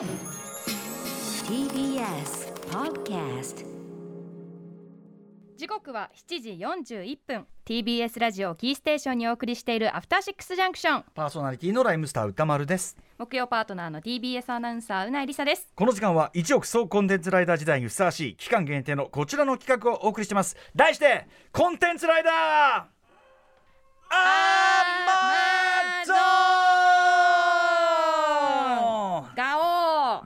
TBS Podcast 時刻は7時41分。TBS ラジオキーステーションにお送りしているアフターシックスジャンクションパーソナリティのライムスター歌丸です。木曜パートナーの TBS アナウンサーうないりさです。この時間は一億総コンテンツライダー時代にふさわしい期間限定のこちらの企画をお送りしてます。題してコンテンツライダー!アマ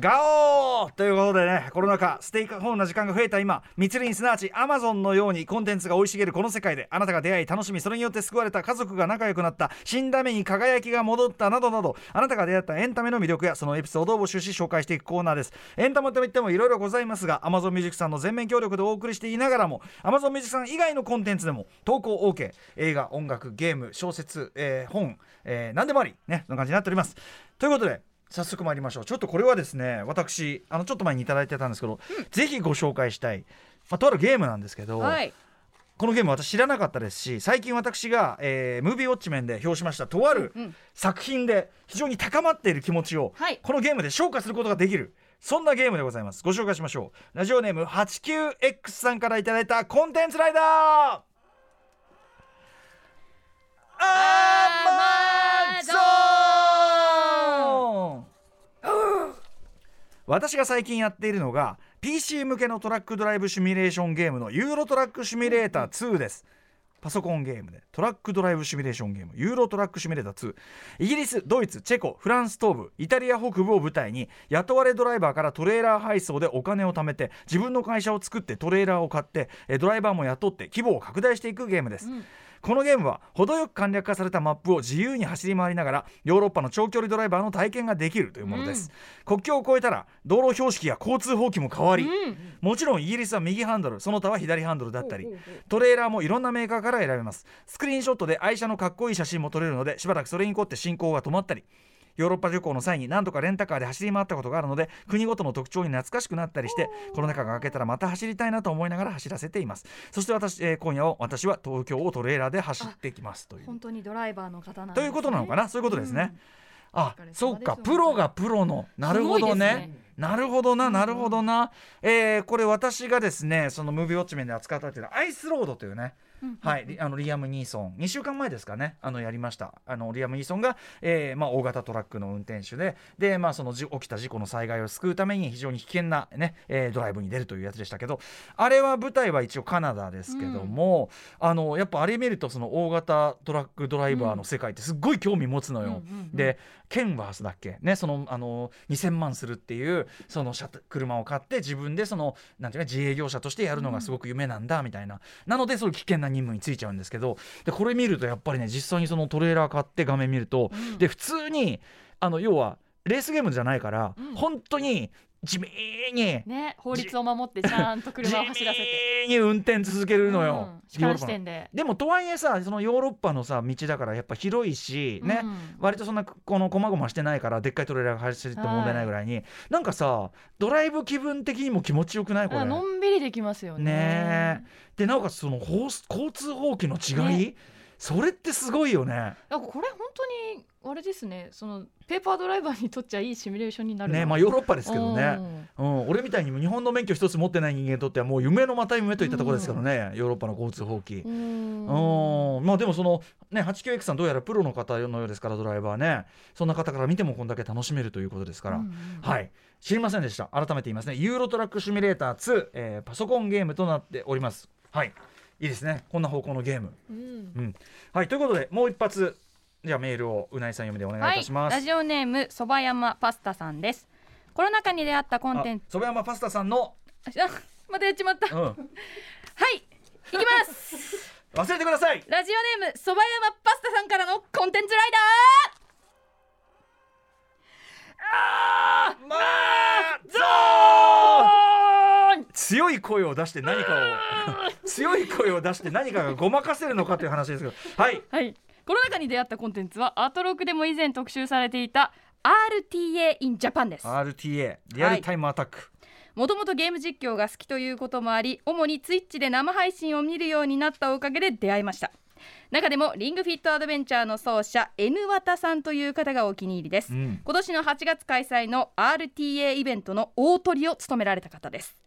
ガオーということでねコロナ禍ステイクホームな時間が増えた今密林すなわちアマゾンのようにコンテンツが生い茂るこの世界であなたが出会い楽しみそれによって救われた家族が仲良くなった死んだ目に輝きが戻ったなどなどあなたが出会ったエンタメの魅力やそのエピソードを募集し紹介していくコーナーです。エンタメといってもいろいろございますが Amazon Music さんの全面協力でお送りしていながらも Amazon Music さん以外のコンテンツでも投稿 OK 映画音楽ゲーム小説、えー本、えー何でもありねそんな感じになっております。ということで早速参りましょう。ちょっとこれはですね私あのちょっと前にいただいてたんですけど、ぜひご紹介したい、まあ、とあるゲームなんですけど、はい。このゲーム私知らなかったですし最近私が、えームービーウォッチメンで表しましたとあるうん作品で非常に高まっている気持ちを、はい。このゲームで消化することができるそんなゲームでございます。ご紹介しましょう。ラジオネーム 89X さんからいただいたコンテンツライダー。ア私が最近やっているのが PC 向けのトラックドライブシミュレーションゲームのユーロトラックシミュレーター2です。パソコンゲームで。トラックドライブシミュレーションゲーム。ユーロトラックシミュレーター2イギリスドイツチェコフランス東部イタリア北部を舞台に雇われドライバーからトレーラー配送でお金を貯めて自分の会社を作ってトレーラーを買ってドライバーも雇って規模を拡大していくゲームです、このゲームは程よく簡略化されたマップを自由に走り回りながらヨーロッパの長距離ドライバーの体験ができるというものです、国境を越えたら道路標識や交通法規も変わり、もちろんイギリスは右ハンドルその他は左ハンドルだったりトレーラーもいろんなメーカーから選べます。スクリーンショットで愛車のかっこいい写真も撮れるのでしばらくそれに凝って進行が止まったりヨーロッパ旅行の際に何度かレンタカーで走り回ったことがあるので国ごとの特徴に懐かしくなったりしてコロナ禍が明けたらまた走りたいなと思いながら走らせています。そして私、えー今夜は私は東京をトレーラーで走ってきますという。本当にドライバーの方なんね、ということなのかな？そういうことですね、あお疲れ様ですそうかプロがプロの。なるほどね。なるほどななるほどな、えーこれ私がですねそのムービーウォッチメンで扱ったっていうのはアイスロードというねはい、リあのリアム・ニーソン。2週間前ですかね。あのやりました。あのリアム・ニーソンが、えーまあ、大型トラックの運転手でで、まあ、そのじ起きた事故の災害を救うために非常に危険な、ねえードライブに出るというやつでしたけどあれは舞台は一応カナダですけども、あのやっぱあれ見るとその大型トラックドライバーの世界ってすっごい興味持つのよ。うんうんうんでケンワースだっけ？ねそのあの2000万するっていうその車車を買って自分でそのなんていうか自営業者としてやるのがすごく夢なんだみたいな、なのでそういう危険な任務についちゃうんですけどでこれ見るとやっぱりね実際にそのトレーラー買って画面見ると、で普通にあの要はレースゲームじゃないから、うん。本当に地味に、ね法律を守ってちゃんと車を走らせて。地味に運転続けるのよ、うんで。でもとはいえさそのヨーロッパのさ道だからやっぱ広いしね、うん。割とそんなこの細々してないからでっかいトレーラーが走っても問題ないぐらいに、なんかさドライブ気分的にも気持ちよくない？これ。あのんびりできますよね。ね。えでなおかつその交交通法規の違い、それってすごいよね。なんかこれ本当にあれですね。そのペーパードライバーにとっちゃいいシミュレーションになるなねまあヨーロッパですけどね、うん。うん、俺みたいに日本の免許一つ持ってない人間にとってはもう夢のまた夢といったところですからね、ヨーロッパの交通法規。うん。うん。まあでもそのね 89X さんどうやらプロの方のようですからドライバーね。そんな方から見てもこんだけ楽しめるということですから、うんうん。はい。知りませんでした。改めて言いますね。ユーロトラックシミュレーター2、えーパソコンゲームとなっております。はいいいですね。こんな方向のゲーム。うん。うん。はいということでもう一発じゃあメールをうないさん読みでお願いいたします、ラジオネームそば山パスタさんです。コロナ禍に出会ったコンテンあそば山パスタさんの、ツあまたやっちまった。うん、はいいきます。忘れてください。ラジオネームそば山パスタさんからのコンテンツライまあゾーン強い声を出して何かを強い声を出して何かがごまかせるのかという話ですけど。はい。はい。コロナ禍に出会ったコンテンツはアートロックでも以前特集されていた RTA in Japan です。RTA リアルタイムアタック、もともとゲーム実況が好きということもあり主にツイッチで生配信を見るようになったおかげで出会いました。中でもリングフィットアドベンチャーの奏者 N 綿さんという方がお気に入りです、うん。今年の8月開催の RTA イベントの大トリを務められた方です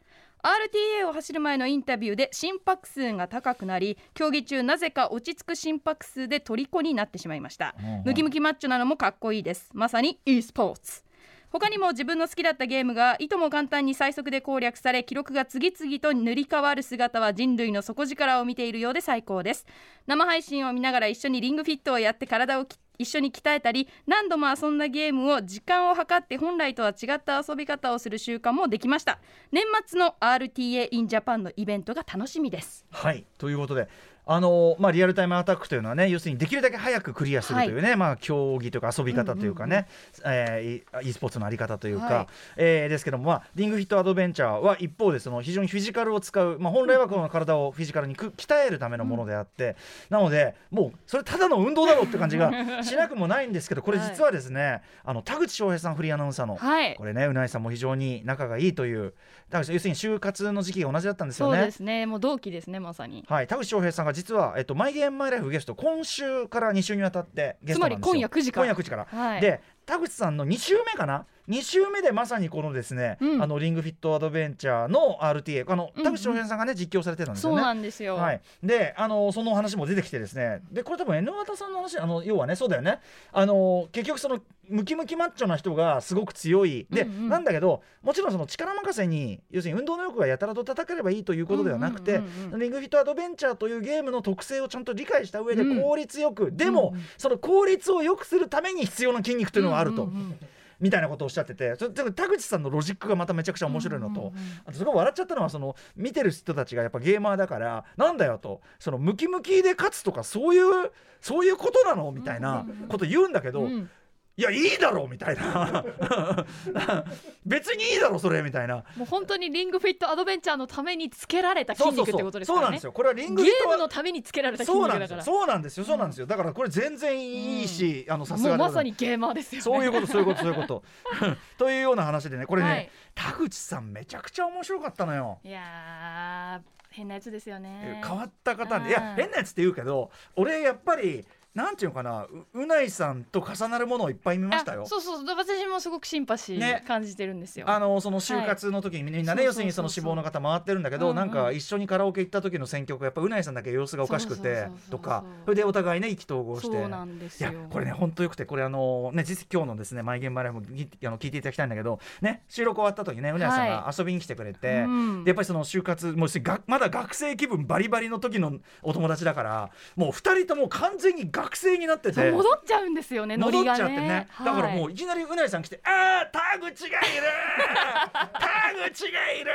RTA を走る前のインタビューで心拍数が高くなり競技中なぜか落ち着く心拍数で虜になってしまいました。うんうん。ムキムキマッチョなのもかっこいいです。まさに e スポーツ他にも自分の好きだったゲームがいとも簡単に最速で攻略され記録が次々と塗り替わる姿は人類の底力を見ているようで最高です。生配信を見ながら一緒にリングフィットをやって体をき一緒に鍛えたり何度も遊んだゲームを時間を計って本来とは違った遊び方をする習慣もできました。年末の RTA in Japan のイベントが楽しみです。はい。ということであのまあ、リアルタイムアタックというのはね要するにできるだけ早くクリアするというね、まあ、競技というか遊び方というかね、えー e スポーツのあり方というか、はい。えーですけども、まあ、リングフィットアドベンチャーは一方でその非常にフィジカルを使う、まあ、本来はこの体をフィジカルにく鍛えるためのものであって、なのでもうそれただの運動だろうって感じが しなくもないんですけどこれ実はですね、あの田口翔平さんフリーアナウンサーの、はい。これねうないさんも非常に仲がいいという。田口要するに就活の時期が同じだったんですよね。そうですね。もう同期ですねまさに。はい、田口翔平さんが実は、えっと、マイゲームマイライフゲスト今週から2週にわたってゲストなんですよ。つまり今夜9時から。今夜9時から、はい。で田口さんの2週目かな？2週目でまさにこのですね、うん。あのリングフィットアドベンチャーの RTA あの田口翔平さんがね実況されてたんですそうよね。なんですよ、はい、であのその話も出てきてですね。でこれ多分 N 型さんの話あの要はねそうだよね。あの結局そのムキムキマッチョな人がすごく強い。で、うんうん。なんだけどもちろんその力任せに要するに運動能力がやたらと叩ければいいということではなくて、リングフィットアドベンチャーというゲームの特性をちゃんと理解した上でうん効率よく、でも、うんうんその効率を良くするために必要な筋肉というのがあると、うんうんうん。みたいなことをおっしゃっててそれで田口さんのロジックがまためちゃくちゃ面白いのと、うんうんうん。あとすごい笑っちゃったのはその見てる人たちがやっぱゲーマーだからなんだよとそのムキムキで勝つとかそういうそういうことなのみたいなこと言うんだけど、うんいやいいだろうみたいな。別にいいだろうそれみたいな。もう本当にリングフィットアドベンチャーのためにつけられた筋肉ってことですね。そうなんですよ。これはリングゲフィットはームのためにつけられた筋そうなん肉だからですよ。そうなんですよ。そうなんですよ。だからこれ全然いいし、あのさすがまさにゲーマーですよね。そういうことそういうことそういうこと。というような話でねこれね、はい。田口さんめちゃくちゃ面白かったのよ。いやー変なやつですよね。変わった方でうん。いや変なやつって言うけど俺やっぱりなんていうのかなううないさんと重なるものをいっぱい見ましたよ。あ。そうそう私もすごくシンパシね。ー感じてるんですよ、あのその就活の時にみんなね、はい。要するにその志望の方回ってるんだけど、うんうんなんか一緒にカラオケ行った時の選曲がやっぱうないさんだけ様子がおかしくてとかそれでお互いね意気投合して。いやこれね本当よくてこれあのね実今日のですねマイゲームマイライフもぎあの聞いていただきたいんだけどね収録終わった時ねうなやさんが遊びに来てくれて、うん。でやっぱりその就活もうしがまだ学生気分バリバリの時のお友達だからもう二人とも完全に学生になってて。戻っちゃうんですよねノ戻っリがね。ちゃってね。だからもうういきなりうなりさん来て「ああ田口がいる 田口がいる!」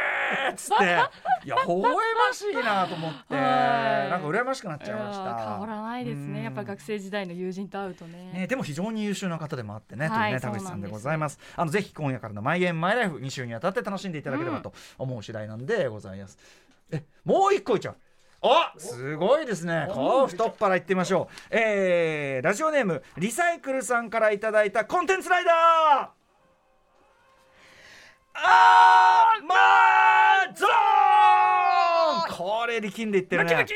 っつって。いや微笑ましいなと思って。はい。なんか羨ましくなっちゃいました。変わらないですうん。ねやっぱ学生時代の友人と会うとね。ね、でも非常に優秀な方でもあってね、はいというね田口さんでございます。あのぜひ今夜からの「マイゲームマイライフ」2週にわたって楽しんでいただければと思う次第なんでございます、えもう一個いっちゃうあすごいですね。こう太っ腹いってみましょう。えー、ラジオネームリサイクルさんからいただいたコンテンツライダー。あーまーゾーン。これ力んでいってるね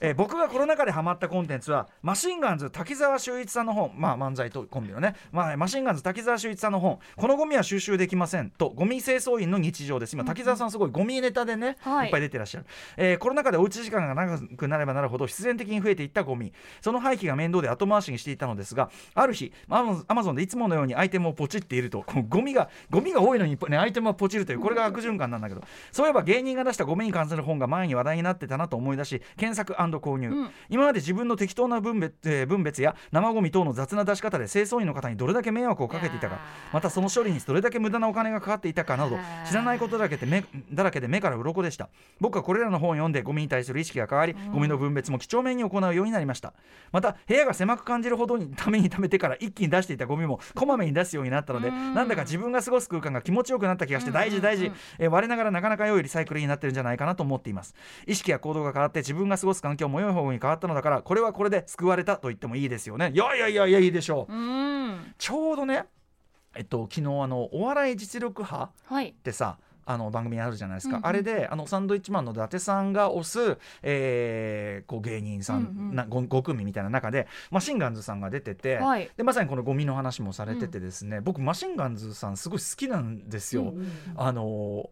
えー僕がコロナ禍でハマったコンテンツはマシンガンズ滝沢秀一さんの本。まあ漫才とコンビのね、まあ、マシンガンズ滝沢秀一さんの本「このゴミは収集できません」とゴミ清掃員の日常です。今滝沢さんすごいゴミネタでね、はい。いっぱい出てらっしゃる、えーコロナ禍でおうち時間が長くなればなるほど必然的に増えていったゴミ。その廃棄が面倒で後回しにしていたのですがある日アマゾンでいつものようにアイテムをポチっているとゴミがゴミが多いのに、ね、アイテムはポチるというこれが悪循環なんだけど。そういえば芸人が出したゴミに関する本が前に話題になってたなと思い出し検索購入、うん。今まで自分の適当な分別,、えー分別や生ゴミ等の雑な出し方で清掃員の方にどれだけ迷惑をかけていたか。またその処理にどれだけ無駄なお金がかかっていたかなど知らないことだけで目だらけで目から鱗でした。僕はこれらの本を読んでゴミに対する意識が変わり、ゴミの分別も几帳面に行うようになりました。また部屋が狭く感じるほどにために貯めてから一気に出していたゴミもこまめに出すようになったので、うん。なんだか自分が過ごす空間が気持ちよくなった気がして大事大事、えー我ながらなかなか良いリサイクルになってるんじゃないかなと思っています。意識や行動が変わって自分が過ごす環境も良い方に変わったのだからこれはこれで救われたと言ってもいいですよね。いやいやいやいやいいでしょう、うん。ちょうどねえっと昨日あのお笑い実力派はい。ってさあの番組あるじゃないですか、うんうん。あれであのサンドイッチマンの伊達さんが推す、えーこう芸人さん、うんうん。な 5, 組みたいな中でマシンガンズさんが出てて、はい。でまさにこのゴミの話もされててですね、僕マシンガンズさんすごい好きなんですよ。あの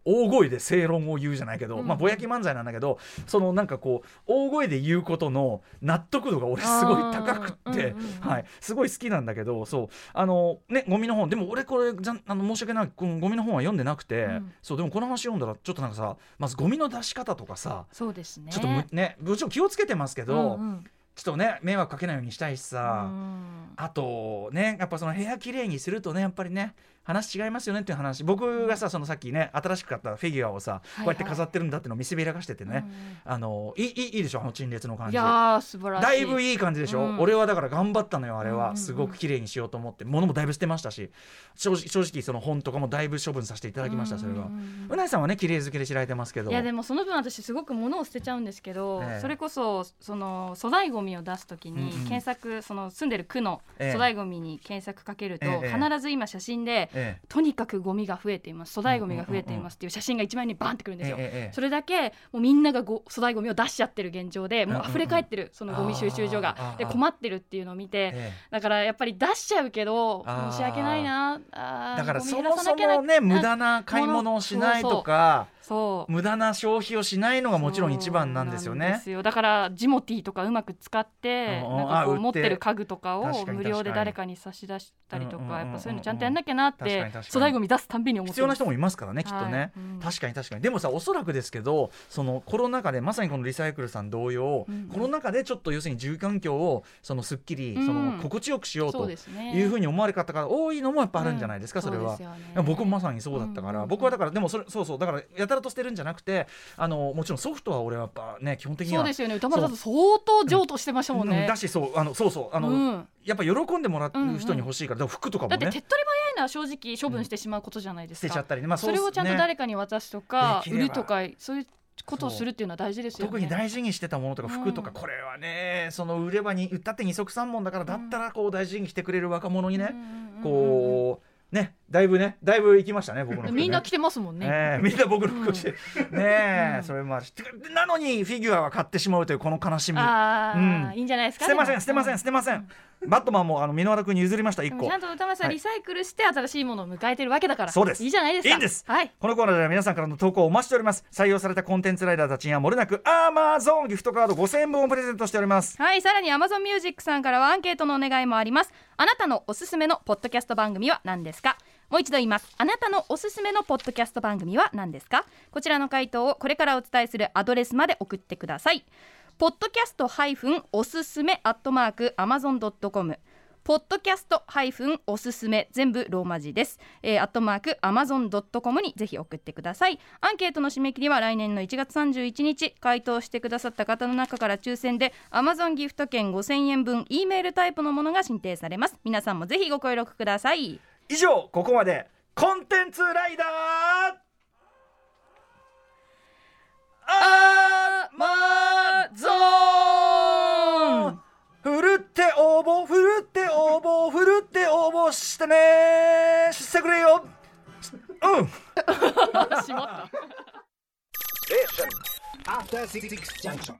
大声で正論を言うじゃないけど、うんまあぼやき漫才なんだけどそのなんかこう大声で言うことの納得度が俺すごい高くって、うんうんはい、すごい好きなんだけどそう。あのねゴミの本。でも俺これじゃあの申し訳ない。このゴミの本は読んでなくて、うん。そうでもこの話読んだらちょっとなんかさまずゴミの出し方とかさそうですね。ちょっとむねもちろん気をつけてますけど、うんうん。ちょっとね迷惑かけないようにしたいしさ、うん。あとねやっぱその部屋きれいにするとねやっぱりね話違いますよねっていう話。僕がさそのさっきね新しく買ったフィギュアをさ、いはい。こうやって飾ってるんだってのを見せびらかしててね、あのいいいいでしょ？あの陳列の感じ。いやー素晴らしい。だいぶいい感じでしょ、うん。俺はだから頑張ったのよあれうんうんうん。はすごく綺麗にしようと思って。物もだいぶ捨てましたし。正直正直その本とかもだいぶ処分させていただきましたそれはうんうんうん。うなぎさんはね綺麗好きで知られてますけど。いやでもその分私すごく物を捨てちゃうんですけど、ええ。それこそその粗大ごみを出すときにうんうん。検索、その住んでる区のええ。粗大ごみに検索かけると、ええ。必ず今写真で、ええ。とにかくゴミが増えています。粗大ごみが増えていますっていう写真が一枚にバンってくるんですよ、えそれだけもうみんながご粗大ごみを出しちゃってる現状でもう溢れ返ってるそのゴミ収集所がで困ってるっていうのを見てええ。だからやっぱり出しちゃうけど申し訳ないなだからそもそもね無駄な買い物をしないとか無駄な消費をしないのがもちろん一番なんですよね。よ。だからジモティーとかうまく使ってなんか持ってる家具とかを無料で誰かに差し出したりとかやっぱそういうのちゃんとやんなきゃなって粗大ごみ出すたんびに思って必要な人もいますからねきっとね、はい。うん。確かに確かに。でもさおそらくですけどそのコロナ禍でまさにこのリサイクルさん同様、うん。コロナ禍でちょっと要するに住環境をそのすっきり、うん。その心地よくしようそうというふうに思われ方が多いのもやっぱあるんじゃないですか、うん。それは。ね僕もまさにそうだったから、僕はだからでもそれそうそう。だからやと捨てるんじゃなくてあのもちろんソフトは俺はやっぱね基本的には。そうですよね。歌丸さん相当譲渡してましたもんね。うんだしそうあのそうそうあの、うん。やっぱ喜んでもらう人に欲しいから、でも服とかもね。だって手っ取り早いのは正直処分してしまうことじゃないですか。捨てちゃったりね、まあ、それをちゃんと誰かに渡すとか売るとかそういうことをするっていうのは大事ですよね。特に大事にしてたものとか服とか、うんこれはねその売ればに売ったって二足三本だからだったらこう大事にしてくれる若者にね、うんうんうんうん。こうねだいぶねだいぶ行きましたね僕の服ね。みんな着てますもんね。ええみんな僕の服着て、ねえ、うん。それもあるしなのにフィギュアは買ってしまうというこの悲しみ。ああ、うん。いいんじゃないですか捨てません捨てません捨てません、バットマンもあの箕輪田君に譲りました1個。ちゃんと歌丸さん、はい。リサイクルして新しいものを迎えてるわけだから。そうです。いいじゃないですか。いいんです。はい。このコーナーでは皆さんからの投稿をお待ちしております。採用されたコンテンツライダーたちにはもれなく Amazon ギフトカード5000円分をプレゼントしております。はいさらに Amazon Music さんからはアンケートのお願いもあります。あなたのおすすめのポッドキャスト番組は何ですか？もう一度言います。あなたのおすすめのポッドキャスト番組は何ですか？こちらの回答をこれからお伝えするアドレスまで送ってください。ポッドキャストハイフンおすすめアットマーク Amazon.com ポッドキャストハイフンおすすめ全部ローマ字です、えー、アットマーク Amazon.com にぜひ送ってください。アンケートの締め切りは来年の1月31日回答してくださった方の中から抽選で Amazon ギフト券5000円分 E メールタイプのものが申請されます。皆さんもぜひご協力ください。以上ここまで。コンテンツライダーアマゾンふるって応募ふるって応募ふるって応募してねしてくれよ。うん。After Six Junction.